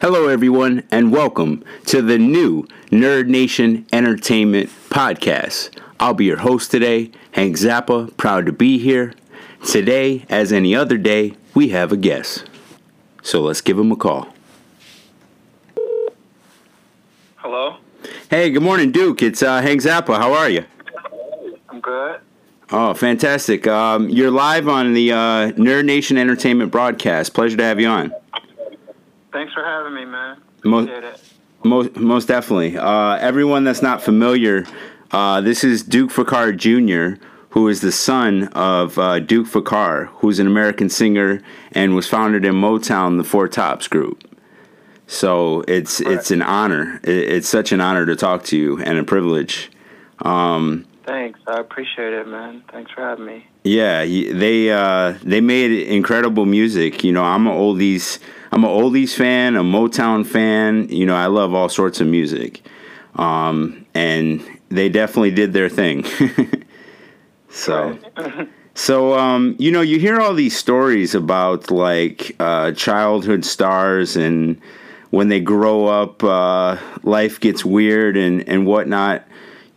Hello, everyone, and welcome to the new Nerd Nation Entertainment Podcast. I'll be your host today, Hank Zappa, proud to be here. Today, as any other day, we have a guest. So let's give him a call. Hello? Hey, good morning, Duke. It's uh, Hank Zappa. How are you? I'm good. Oh, fantastic. Um, you're live on the uh, Nerd Nation Entertainment broadcast. Pleasure to have you on. Thanks for having me, man. Mo- Appreciate it. Most, most definitely. Uh, everyone that's not familiar, uh, this is Duke Fakir Jr., who is the son of uh, Duke Fakir, who's an American singer and was founded in Motown, the Four Tops group. So it's it's an honor. It, it's such an honor to talk to you and a privilege. Um, Thanks. I appreciate it, man. Thanks for having me. yeah, they uh, they made incredible music. You know, I'm an oldies I'm an oldies fan, a Motown fan. You know, I love all sorts of music, um, and they definitely did their thing. so. So, um, you know, you hear all these stories about like uh, childhood stars and when they grow up, uh, life gets weird and, and whatnot.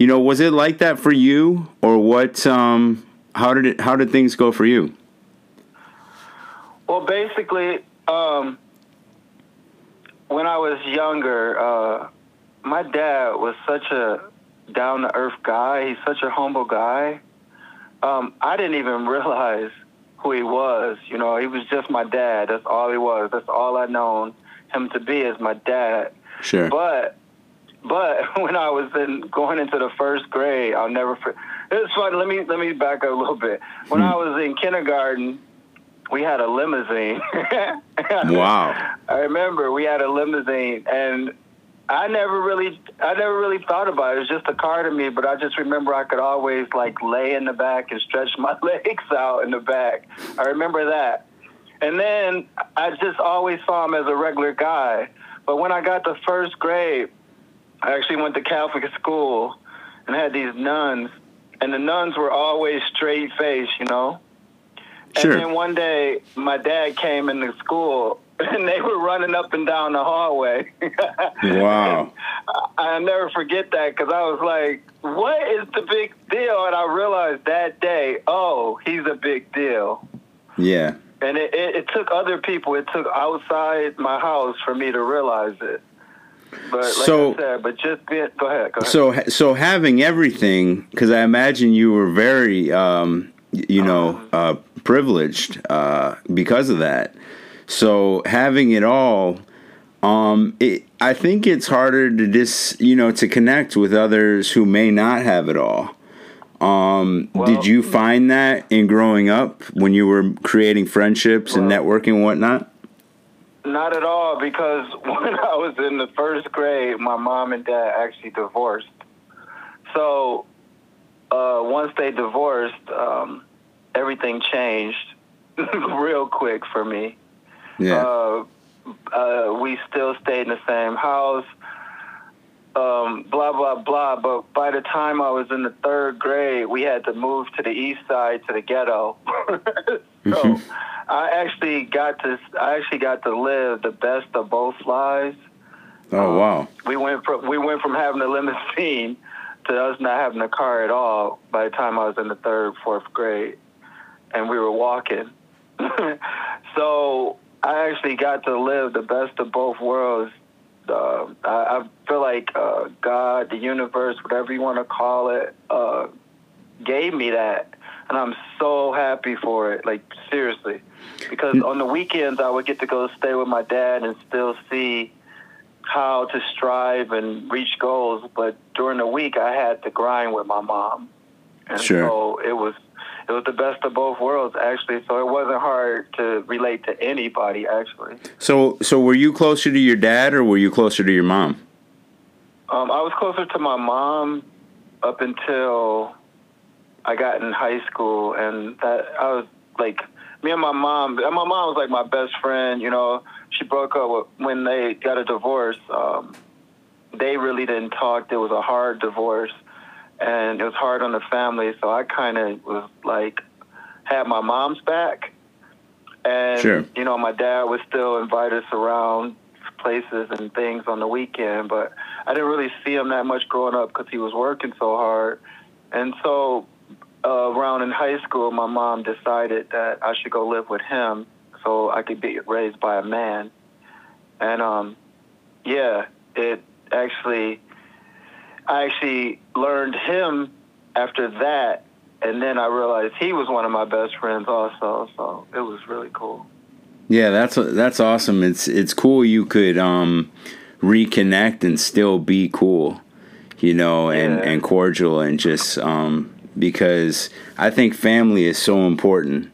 You know, was it like that for you, or what? Um, how did it? How did things go for you? Well, basically, um, when I was younger, uh, my dad was such a down to earth guy. He's such a humble guy. Um, I didn't even realize who he was. You know, he was just my dad. That's all he was. That's all I known him to be as my dad. Sure. But but when I was in going into the first grade, I'll never. It's funny. Let me let me back up a little bit. When I hmm. was in kindergarten, we had a limousine. Wow. I remember we had a limousine, and I never really, I never really thought about it. It was just a car to me. But I just remember I could always like lay in the back and stretch my legs out in the back. I remember that. And then I just always saw him as a regular guy. But when I got to first grade, I actually went to Catholic school and had these nuns, and the nuns were always straight faced, you know. Sure. And then one day, my dad came into school, and they were running up and down the hallway. Wow. I- I'll never forget that because I was like, "What is the big deal?" And I realized that day, oh, he's a big deal. Yeah. And it, it, it took other people. It took outside my house for me to realize it. But like So- said, but just be, go ahead. Go ahead. So, so having everything, because I imagine you were very, um, you know, uh, privileged uh, because of that. So having it all, um, it, I think it's harder to just, you know, to connect with others who may not have it all. Um, Well- did you find that in growing up when you were creating friendships and networking and whatnot? Not at all, because when I was in the first grade, my mom and dad actually divorced. So uh, once they divorced, um, everything changed real quick for me. Yeah. Uh, uh, we still stayed in the same house. Um, blah blah blah. But by the time I was in the third grade, we had to move to the east side to the ghetto. so I actually got to I actually got to live the best of both lives. oh wow. We went from we went from having a limousine to us not having a car at all by the time I was in the third, fourth grade, and we were walking. so I actually got to live the best of both worlds. Uh, I, I feel like uh, God, the universe, whatever you want to call it, uh, gave me that, and I'm so happy for it. Like seriously, because on the weekends I would get to go stay with my dad and still see how to strive and reach goals, but during the week I had to grind with my mom. And Sure. so it was it was the best of both worlds actually, so it wasn't hard to relate to anybody actually. So, so were you closer to your dad or were you closer to your mom? Um, I was closer to my mom up until I got in high school, and that I was like me and my mom. and My mom was like my best friend. You know, she broke up with, when they got a divorce. Um, they really didn't talk. It was a hard divorce, and it was hard on the family. So I kind of was like had my mom's back, and Sure. you know my dad would still invite us around places and things on the weekend, but I didn't really see him that much growing up because he was working so hard. And so uh, around in high school, my mom decided that I should go live with him so I could be raised by a man. And um, yeah, it actually, I actually learned him after that, and then I realized he was one of my best friends also. So it was really cool. Yeah, that's that's awesome. It's it's cool you could um, reconnect and still be cool, you know, and yeah. and cordial and just um, because I think family is so important.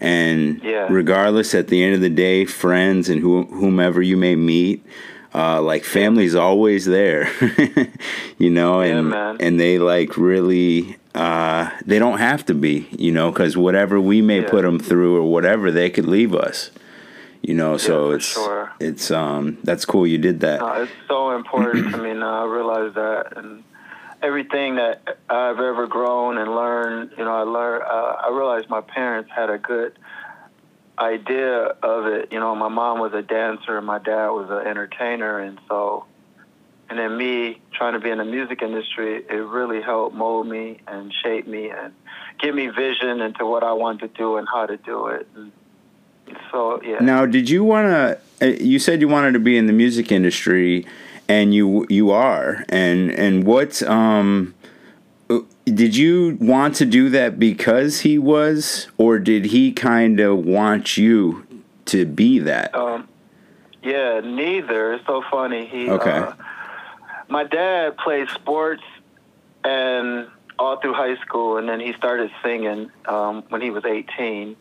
And yeah. regardless, at the end of the day, friends and who, whomever you may meet, uh, like family's always there, you know, and yeah, and they like really uh, they don't have to be, you know, because whatever we may yeah. put them through or whatever, they could leave us, you know. So it's sure. it's um that's cool you did that. it's so important I mean. I realize that, and everything that I've ever grown and learned, you know, I learned. Uh, I realized my parents had a good idea of it. You know, my mom was a dancer, and my dad was an entertainer, and so, and then me trying to be in the music industry, it really helped mold me and shape me and give me vision into what I wanted to do and how to do it. And so, yeah. Now, did you want to? Uh, you said you wanted to be in the music industry and you you are. And and what um did you want to do that because he was? Or did he kind of want you to be that? Um yeah neither. It's so funny. He okay. uh, my dad played sports and all through high school and then he started singing um when he was 18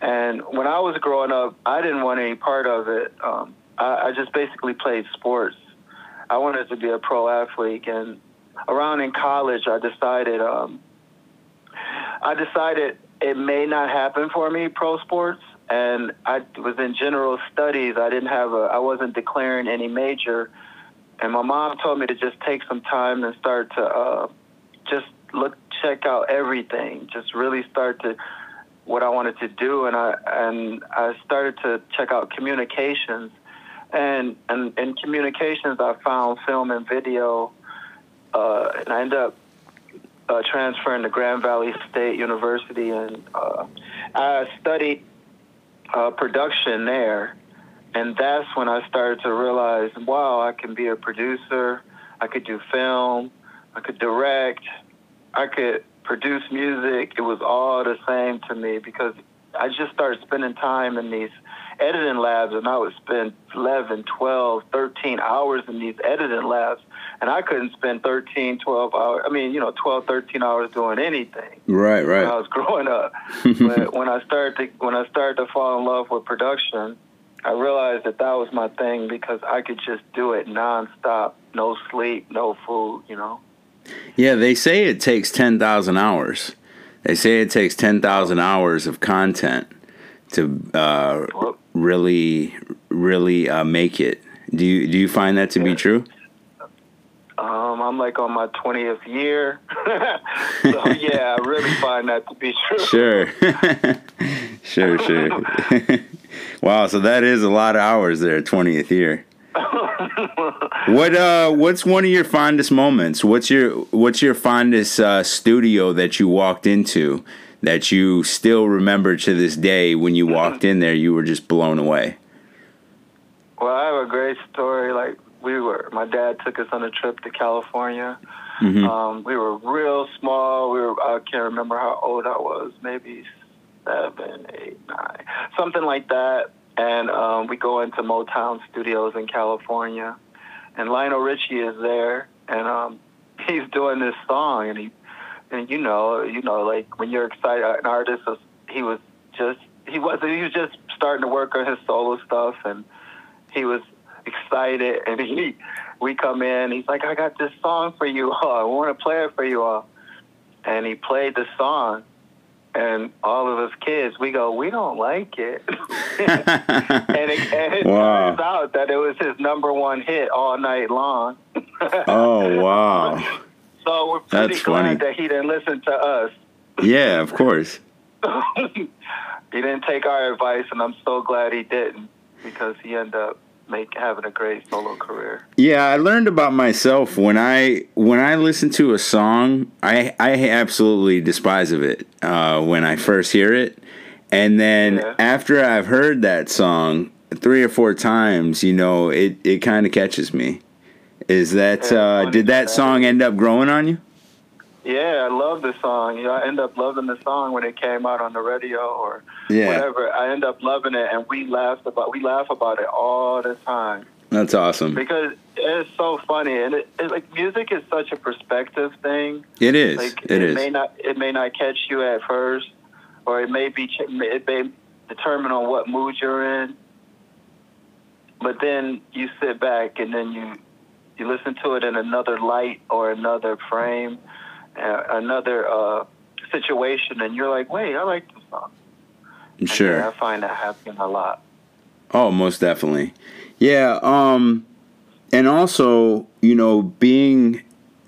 and when I was growing up, I didn't want any part of it. Um, I, I just basically played sports I wanted to be a pro athlete, and around in college, I decided um, I decided it may not happen for me pro sports, and I was in general studies. I didn't have a I wasn't declaring any major, and my mom told me to just take some time and start to uh, just look check out everything, just really start to what I wanted to do, and I and I started to check out communications and and in communications, I found film and video, uh, and I ended up uh, transferring to Grand Valley State University, and uh, I studied uh, production there. And that's when I started to realize, wow, I can be a producer. I could do film. I could direct. I could produce music. It was all the same to me because I just started spending time in these editing labs and I would spend 11, 12, 13 hours in these editing labs and I couldn't spend 13, 12 hours. I mean, you know, 12, 13 hours doing anything. Right, right. When I was growing up. but when I started to, when I started to fall in love with production, I realized that that was my thing because I could just do it nonstop, no sleep, no food, you know. Yeah, they say it takes 10,000 hours. They say it takes 10,000 hours of content to uh, really, really uh, make it. Do you do you find that to yeah. be true? Um, I'm like on my 20th year. so yeah, I really find that to be true. Sure. sure, sure. wow, so that is a lot of hours there, 20th year. what uh what's one of your fondest moments? What's your what's your fondest uh, studio that you walked into that you still remember to this day when you walked in there you were just blown away? Well, I have a great story. Like we were, my dad took us on a trip to California. Mm-hmm. Um, we were real small. We were, I can't remember how old I was, maybe seven, eight, nine, something like that. And um, we go into Motown Studios in California, and Lionel Richie is there, and um, he's doing this song, and he and you know, you know, like when you're excited, an artist, he was just he was he was just starting to work on his solo stuff, and he was excited, and he we come in, he's like, I got this song for you all, I want to play it for you all, and he played the song, and all of us kids, we go, we don't like it, and it, and it wow. turns out that it was his number one hit all night long. oh wow. So we're pretty That's glad funny. that he didn't listen to us. Yeah, of course. he didn't take our advice, and I'm so glad he didn't because he ended up make having a great solo career. Yeah, I learned about myself when I when I listen to a song, I I absolutely despise of it uh, when I first hear it, and then Yeah. after I've heard that song three or four times, you know, it it kind of catches me. Is that uh, did that song end up growing on you? Yeah, I love the song. You know, I end up loving the song when it came out on the radio or Yeah. whatever. I end up loving it, and we laughed about we laugh about it all the time That's awesome. because it's so funny, and it, it like music is such a perspective thing. It is. Like it is. may not it may not catch you at first, or it may be it may determine on what mood you're in. But then you sit back and then you you listen to it in another light or another frame, uh, another uh, situation, and you're like, wait, I like this song. And Sure. yeah, I find that happening a lot. Oh, most definitely. Yeah. Um, and also, you know, being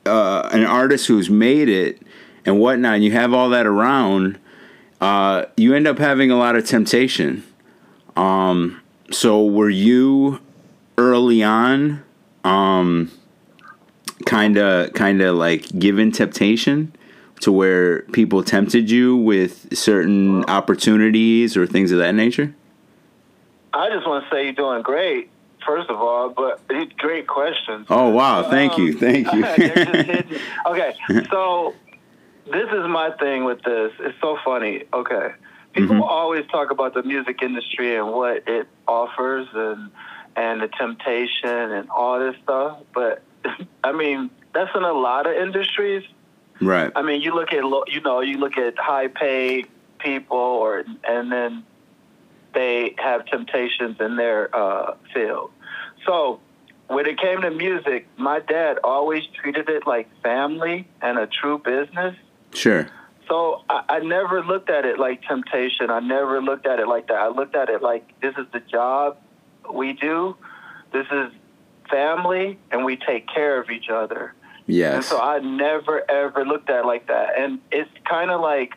uh, an artist who's made it and whatnot, and you have all that around, uh, you end up having a lot of temptation. Um, so, were you early on, um, kind of, kind of like given temptation? To where people tempted you with certain opportunities or things of that nature? I just want to say you're doing great, first of all, but great questions. Oh wow! Thank you, Um, thank you. just hidden. Okay, so this is my thing with this. It's so funny. Okay, people Mhm. always talk about the music industry and what it offers and and the temptation and all this stuff, but I mean that's in a lot of industries. right. I mean, you look at you know you look at high paid people, or and then they have temptations in their uh, field. So when it came to music, my dad always treated it like family and a true business. Sure. So I, I never looked at it like temptation. I never looked at it like that. I looked at it like this is the job we do. This is family, and we take care of each other. Yes. And so I never ever looked at it like that. And it's kind of like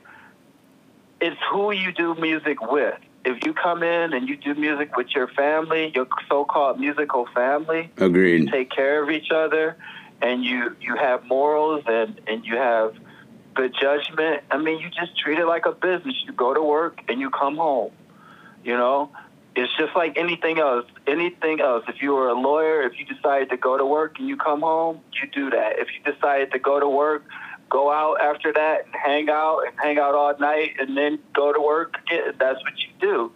it's who you do music with. If you come in and you do music with your family, your so-called musical family, Agreed. take care of each other, and you you have morals and and you have good judgment. I mean, you just treat it like a business. You go to work and you come home. You know, it's just like anything else. Anything else. If you were a lawyer, if you decided to go to work and you come home, you do that. If you decided to go to work, go out after that and hang out and hang out all night and then go to work again, that's what you do.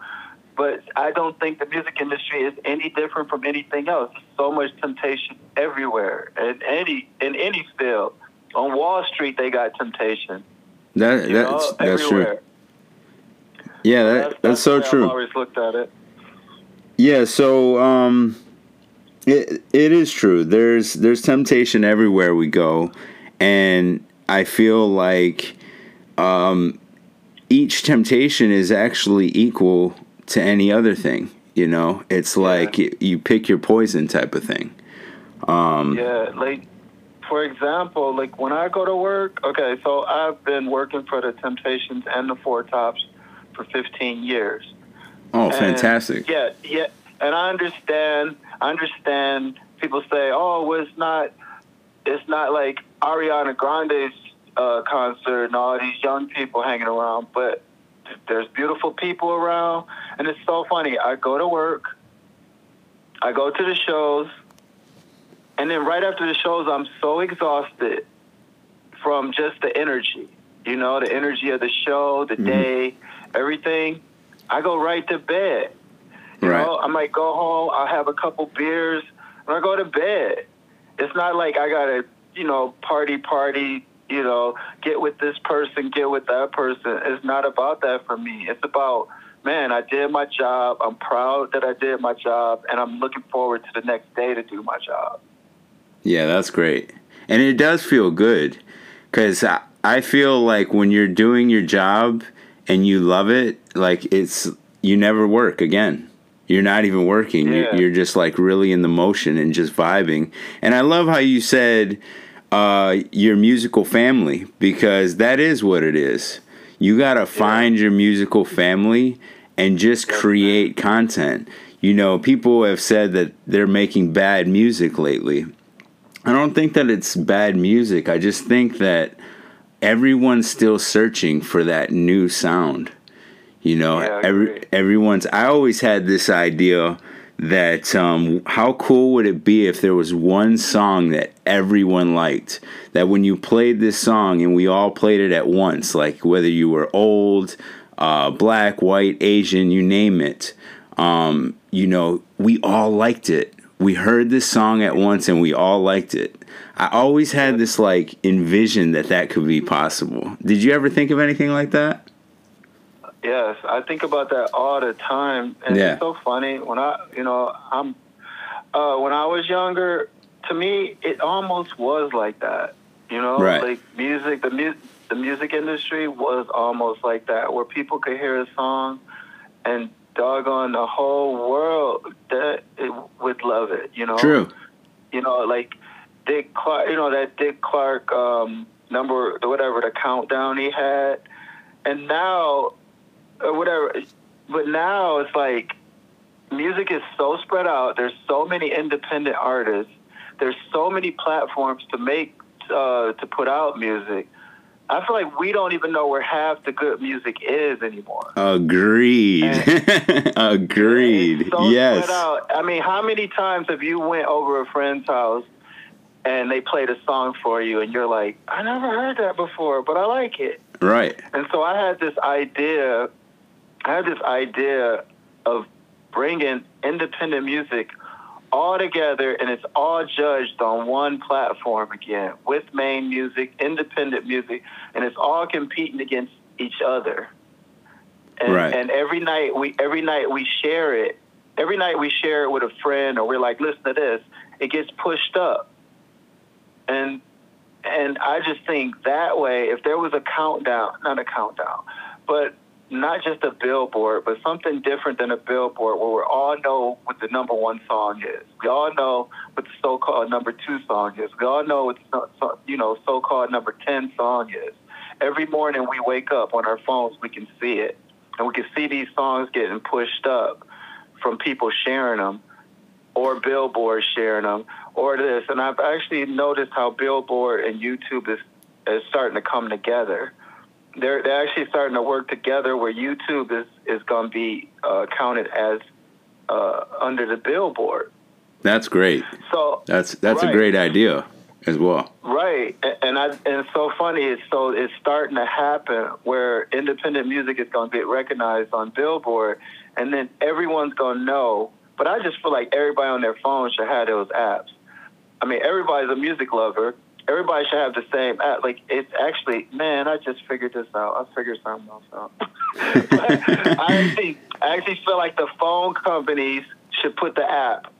But I don't think the music industry is any different from anything else. There's so much temptation everywhere in any in any field. On Wall Street, they got temptation. That You that's know, that's everywhere. true. Yeah, that that's, so the way I've true. always looked at it. Yeah, so um it it is true. There's there's temptation everywhere we go and I feel like um each temptation is actually equal to any other thing, you know? It's like you, you pick your poison type of thing. Um Yeah, like for example, like when I go to work. Okay, so I've been working for the Temptations and the Four Tops for 15 years. Oh, And, fantastic. Yeah, yeah, and I understand. I understand. People say, "Oh, well, it's not. It's not like Ariana Grande's uh, concert and all these young people hanging around." But there's beautiful people around, and it's so funny. I go to work. I go to the shows, and then right after the shows, I'm so exhausted from just the energy. You know, the energy of the show, the Mhm. day, everything. I go right to bed. You Right. know, I might go home, I'll have a couple beers, and I go to bed. It's not like I gotta, you know, party, party, you know, get with this person, get with that person. It's not about that for me. It's about, man, I did my job. I'm proud that I did my job, and I'm looking forward to the next day to do my job. Yeah, that's great. And it does feel good because I, I feel like when you're doing your job and you love it, like it's, you never work again. You're not even working. You're, Yeah. you're just like really in the motion and just vibing. And I love how you said uh, your musical family because that is what it is. You got to find your musical family and just create content. you know, people have said that they're making bad music lately. I don't think that it's bad music. I just think that everyone's still searching for that new sound. You know, Yeah, every everyone's. I always had this idea that um, how cool would it be if there was one song that everyone liked? That when you played this song and we all played it at once, like whether you were old, uh, black, white, Asian, you name it, um, you know, we all liked it. We heard this song at once and we all liked it. I always had this like envision that that could be possible. Did you ever think of anything like that? Yes, I think about that all the time, and Yeah. it's so funny when I, you know, I'm uh, when I was younger. To me, it almost was like that. You know, Right. like music, the mu- the music industry was almost like that, where people could hear a song, and doggone the whole world that it would love it. You know, True. you know, like Dick Clark, you know, that Dick Clark um, number, whatever, the countdown he had. And now, or whatever, but now it's like music is so spread out. There's so many independent artists. There's so many platforms to make, uh, to put out music. I feel like we don't even know where half the good music is anymore. Agreed. Agreed. So yes. I mean, how many times have you went over a friend's house and they played a song for you and you're like, I never heard that before, but I like it. Right. And so I had this idea, I had this idea of bringing independent music all together and it's all judged on one platform again with main music, independent music, and it's all competing against each other. And, Right. and every night we every night we share it. Every night we share it with a friend or we're like, listen to this. It gets pushed up. And and I just think that way, if there was a countdown, not a countdown, but not just a billboard, but something different than a billboard where we all know what the number one song is. We all know what the so-called number two song is. We all know what the you know so-called number ten song is. Every morning we wake up on our phones, we can see it, and we can see these songs getting pushed up from people sharing them or Billboard sharing them, or this. And I've actually noticed how Billboard and YouTube is, is starting to come together. They're, they're actually starting to work together where YouTube is, is going to be uh, counted as uh, under the Billboard. That's great. So That's that's a great idea as well. Right, and I and it's so funny. It's so it's starting to happen where independent music is going to get recognized on Billboard, and then everyone's going to know. But I just feel like everybody on their phone should have those apps. I mean, everybody's a music lover. Everybody should have the same app. Like it's actually, man, I just figured this out. I figured something else out. I actually, I actually feel like the phone companies should put the app.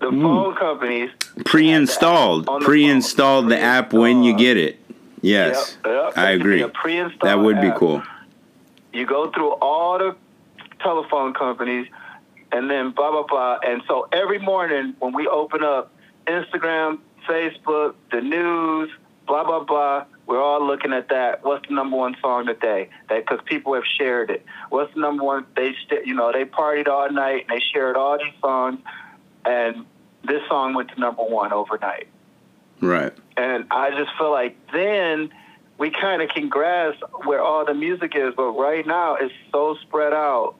The Hmm. phone companies Pre-installed. The Pre-installed the app when you get it. Yes. Yep, yep. I It should be agree. That would be app. cool. You go through all the telephone companies, and then blah blah blah. And so every morning when we open up Instagram, Facebook, the news, blah blah blah, we're all looking at that. What's the number one song today? That because people have shared it. What's the number one? They you know they partied all night and they shared all these songs, and this song went to number one overnight. Right. And I just feel like then we kind of can grasp where all the music is. But right now, it's so spread out.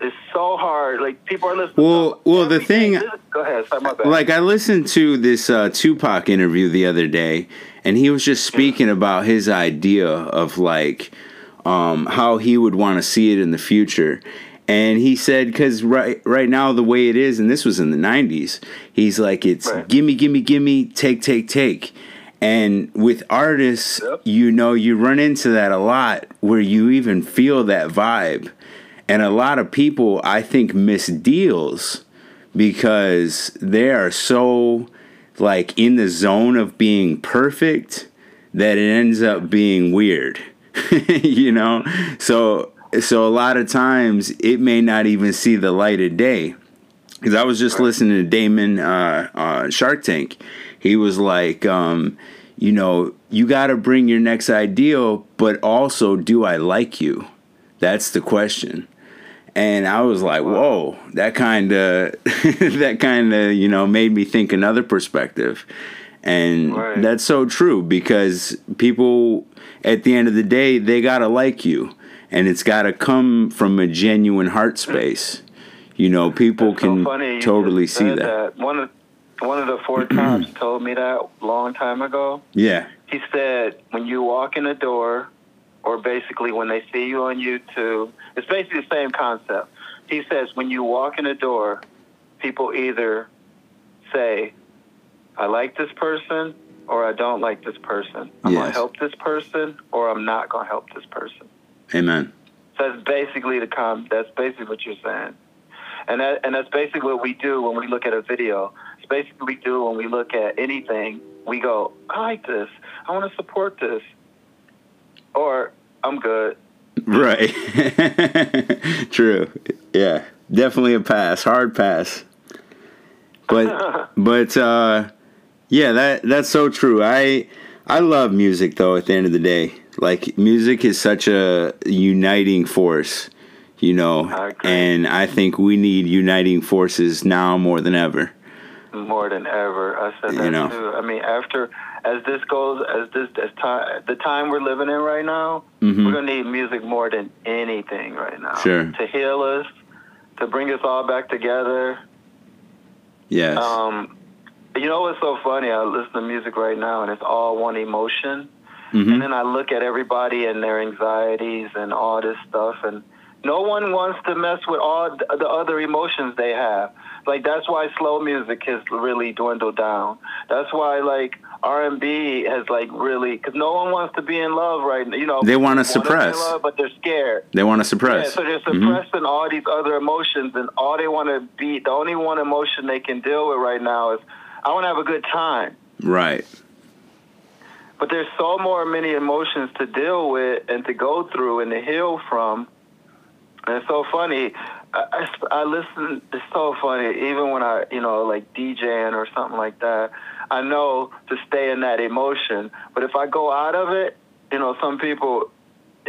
It's so hard. Like people are listening. Well- to well, the thing- Go ahead. Sorry, my bad. Like I listened to this uh, Tupac interview the other day, and he was just speaking about his idea of like um, how he would want to see it in the future. And he said, because right right now the way it is, and this was in the '90s, he's like, it's Right. gimme, gimme, gimme, take, take, take. And with artists, Yep. you know, you run into that a lot where you even feel that vibe. And a lot of people, I think, miss deals because they are so like in the zone of being perfect that it ends up being weird. you know? So so a lot of times it may not even see the light of day. Because I was just listening to Daymond uh, uh, Shark Tank. He was like, um, you know, you got to bring your next ideal, but also, do I like you? That's the question. And I was like, "Whoa!" That kind of that kind of you know made me think another perspective, and Right. that's so true because people at the end of the day they gotta like you, and it's gotta come from a genuine heart space. You know, people can totally see said that. One of one of the four Tops told me that long time ago. Yeah, He said when you walk in the door, or basically when they see you on YouTube, it's basically the same concept. He says when you walk in a door, people either say, "I like this person," or "I don't like this person." I'm gonna help this person, or I'm not gonna help this person. amen. So that's basically the com. That's basically what you're saying, and that and that's basically what we do when we look at a video. It's basically what we do when we look at anything. We go, I like this. I want to support this, or I'm good. Right. True. Yeah. Definitely a pass. Hard pass. But but uh yeah, that that's so true. I I love music though at the end of the day. Like music is such a uniting force, you know. I and I think we need uniting forces now more than ever. more than ever. I said You that know. too. I mean, after as this goes, as this as time, the time we're living in right now, Mhm. we're gonna need music more than anything right now. Sure. To heal us, to bring us all back together. Yes. Um, you know what's so funny? I listen to music right now, and it's all one emotion. Mhm. And then I look at everybody and their anxieties and all this stuff, and no one wants to mess with all the other emotions they have. Like that's why slow music has really dwindled down. That's why like R and B has like really because no one wants to be in love right now. You know, They be in suppress. love, but they're scared. they want to suppress. Yeah, so they're Mhm. suppressing all these other emotions, and all they want to be the only one emotion they can deal with right now is I want to have a good time. Right. But there's so more many emotions to deal with and to go through and to heal from. It's so funny. I, I, I listen. It's so funny. Even when I, you know, like DJing or something like that, I know to stay in that emotion. But if I go out of it, you know, some people.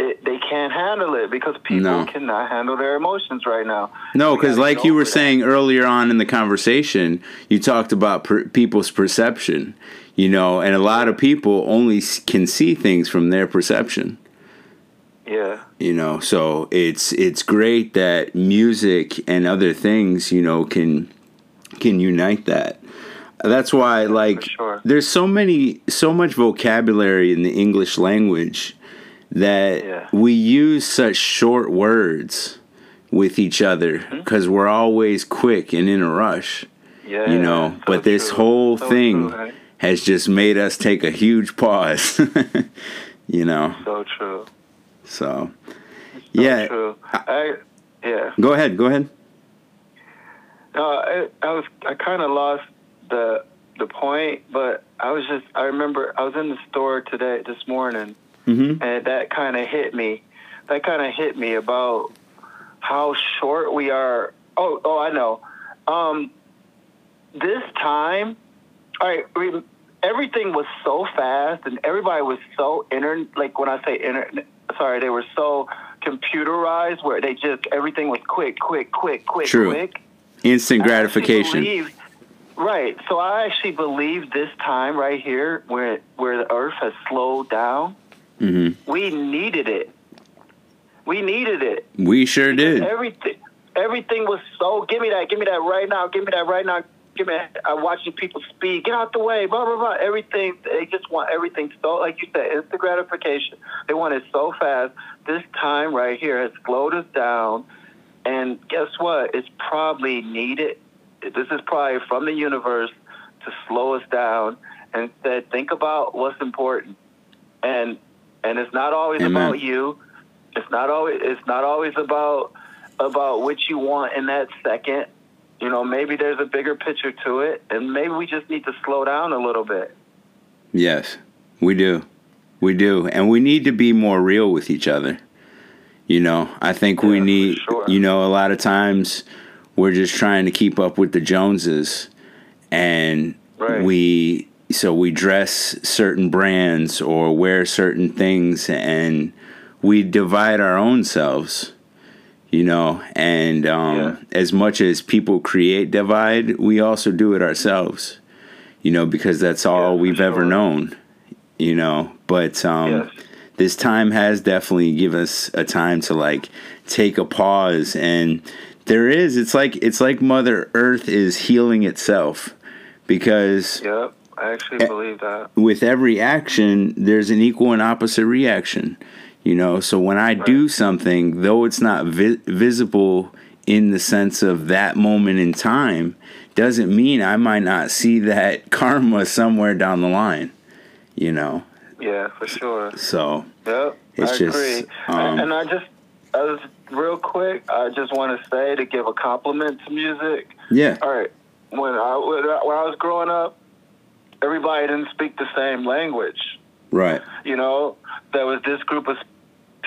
It, they can't handle it because people No. cannot handle their emotions right now. No, because like you were that. saying earlier on in the conversation, you talked about per- people's perception, you know, and a lot of people only can see things from their perception, yeah, you know. So it's it's great that music and other things, you know, can can unite that. That's why, like, sure. there's so many, so much vocabulary in the English language that Yeah. we use such short words with each other Mm-hmm. because we're always quick and in a rush, yeah. you know. so but this true. whole So thing true, right? has just made us take a huge pause, you know. so true. So, yeah, true. I yeah. go ahead, go ahead. No, I, I was I kind of lost the the point, but I was just I remember I was in the store today this morning, hmm and that kind of hit me. That kind of hit me about how short we are. Oh, oh, I know. Um, this time, all right, everything was so fast, and everybody was so inter. Like when I say inter, sorry, they were so computerized, where they just everything was quick, quick, quick, quick, True. quick. Instant gratification. right. So I actually believe this time right here, where where the Earth has slowed down, hmm we needed it. We needed it. We sure did. Everything, everything was so. Give me that. Give me that right now. Give me that right now. Give me. I'm watching people speed. Get out the way. Blah blah blah. Everything. They just want everything so. Like you said, instant gratification. They want it so fast. This time right here has slowed us down. And guess what? It's probably needed. This is probably from the universe to slow us down and said, think about what's important. And and it's not always Amen. about you. It's not always it's not always about about what you want in that second. You know, maybe there's a bigger picture to it, and maybe we just need to slow down a little bit. Yes, we do. We do. And we need to be more real with each other. You know, I think we Yeah, for need, sure. you know, a lot of times we're just trying to keep up with the Joneses and Right. we, so we dress certain brands or wear certain things and we divide our own selves, You know, and um, Yeah. as much as people create divide, we also do it ourselves. You know, because that's all Yeah, we've ever known. You know, but um, Yes. this time has definitely given us a time to like take a pause and there is it's like it's like mother earth is healing itself because Yep. I actually believe that. with every action there's an equal and opposite reaction you know so when i do something though it's not vi- visible in the sense of that moment in time doesn't mean i might not see that karma somewhere down the line you know Yeah, for sure. so Yep, It's I just, agree. um, and I just, I was real quick. I just want to say to give a compliment to music. yeah All right, when I when I when I was growing up, everybody didn't speak the same language. right You know, there was this group of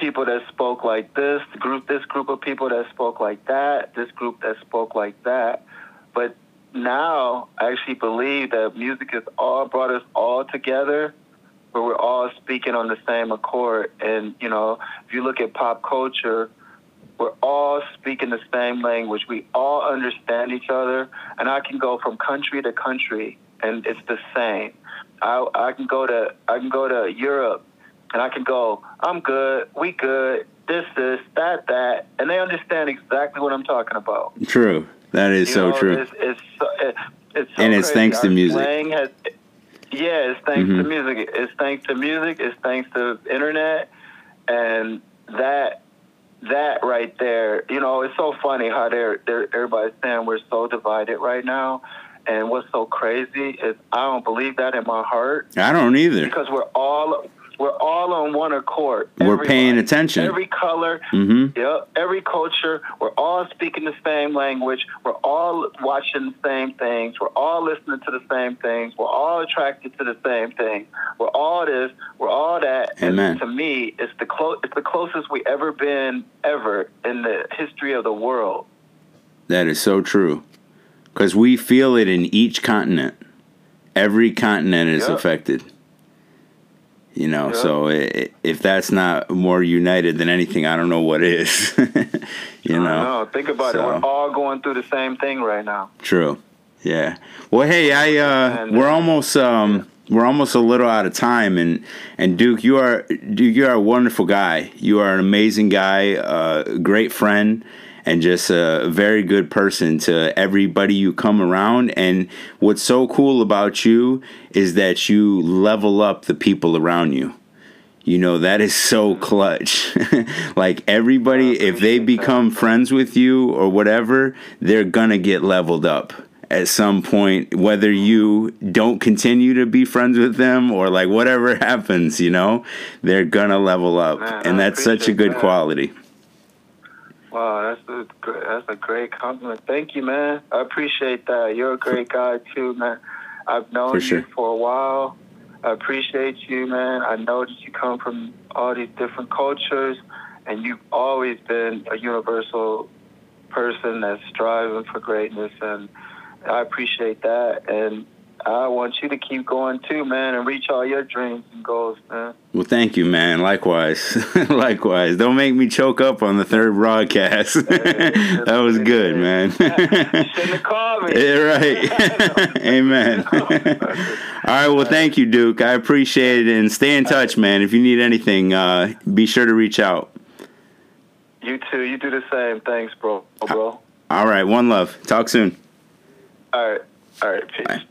people that spoke like this, group this group of people that spoke like that, this group that spoke like that. But now I actually believe that music has all brought us all together where we're all speaking on the same accord. And, you know, if you look at pop culture, we're all speaking the same language. We all understand each other. And I can go from country to country and it's the same. I, I can go to I can go to Europe and I can go, I'm good, we good, this, this, that, that, and they understand exactly what I'm talking about. true that is You so know, true It's, it's, it's so And it's crazy. thanks to music. has, yeah, it's thanks to Mhm. music. It's thanks to music. It's thanks to internet, and that that right there, you know, it's so funny how they're, they're everybody's saying we're so divided right now. And what's so crazy is I don't believe that in my heart i don't either because we're all we're all on one accord. We're paying attention. Every color, hmm Yep, every culture, we're all speaking the same language. We're all watching the same things. We're all listening to the same things. We're all attracted to the same thing. We're all this. We're all that. And Amen. to me, it's the clo- It's the closest we ever been ever in the history of the world. That is so true. Because we feel it in each continent. Every continent is Yep. affected. You know, Yep. so i- if that's not more united than anything, I don't know what is. you know, No, think about so- it. We're all going through the same thing right now. true. Yeah. Well, hey, I uh, And- we're almost um, we're almost a little out of time, and and Duke, you are Duke, you are a wonderful guy. You are an amazing guy, uh, great friend, and just a very good person to everybody you come around. And what's so cool about you is that you level up the people around you. You know, that is so clutch. like everybody, if they become friends with you or whatever, they're gonna get leveled up at some point, whether you don't continue to be friends with them or like whatever happens, you know, they're gonna level up. Man, and that's such a good that. quality. Wow, that's a great, that's a great compliment. Thank you, man. I appreciate that. You're a great guy too, man. I've known For sure. you for a while. I appreciate you, man. I know that you come from all these different cultures, and you've always been a universal person that's striving for greatness, and I appreciate that. And I want you to keep going too, man, and reach all your dreams and goals, man. Well, thank you, man. Likewise. Likewise. Don't make me choke up on the third broadcast. that was good, man. you shouldn't have called me. Yeah, right. Amen. All right. Well, thank you, Duke. I appreciate it. And stay in touch, man. If you need anything, uh, be sure to reach out. You too. You do the same. Thanks, bro. Oh, Bro. All right. One love. Talk soon. All right. All right. Peace. Bye.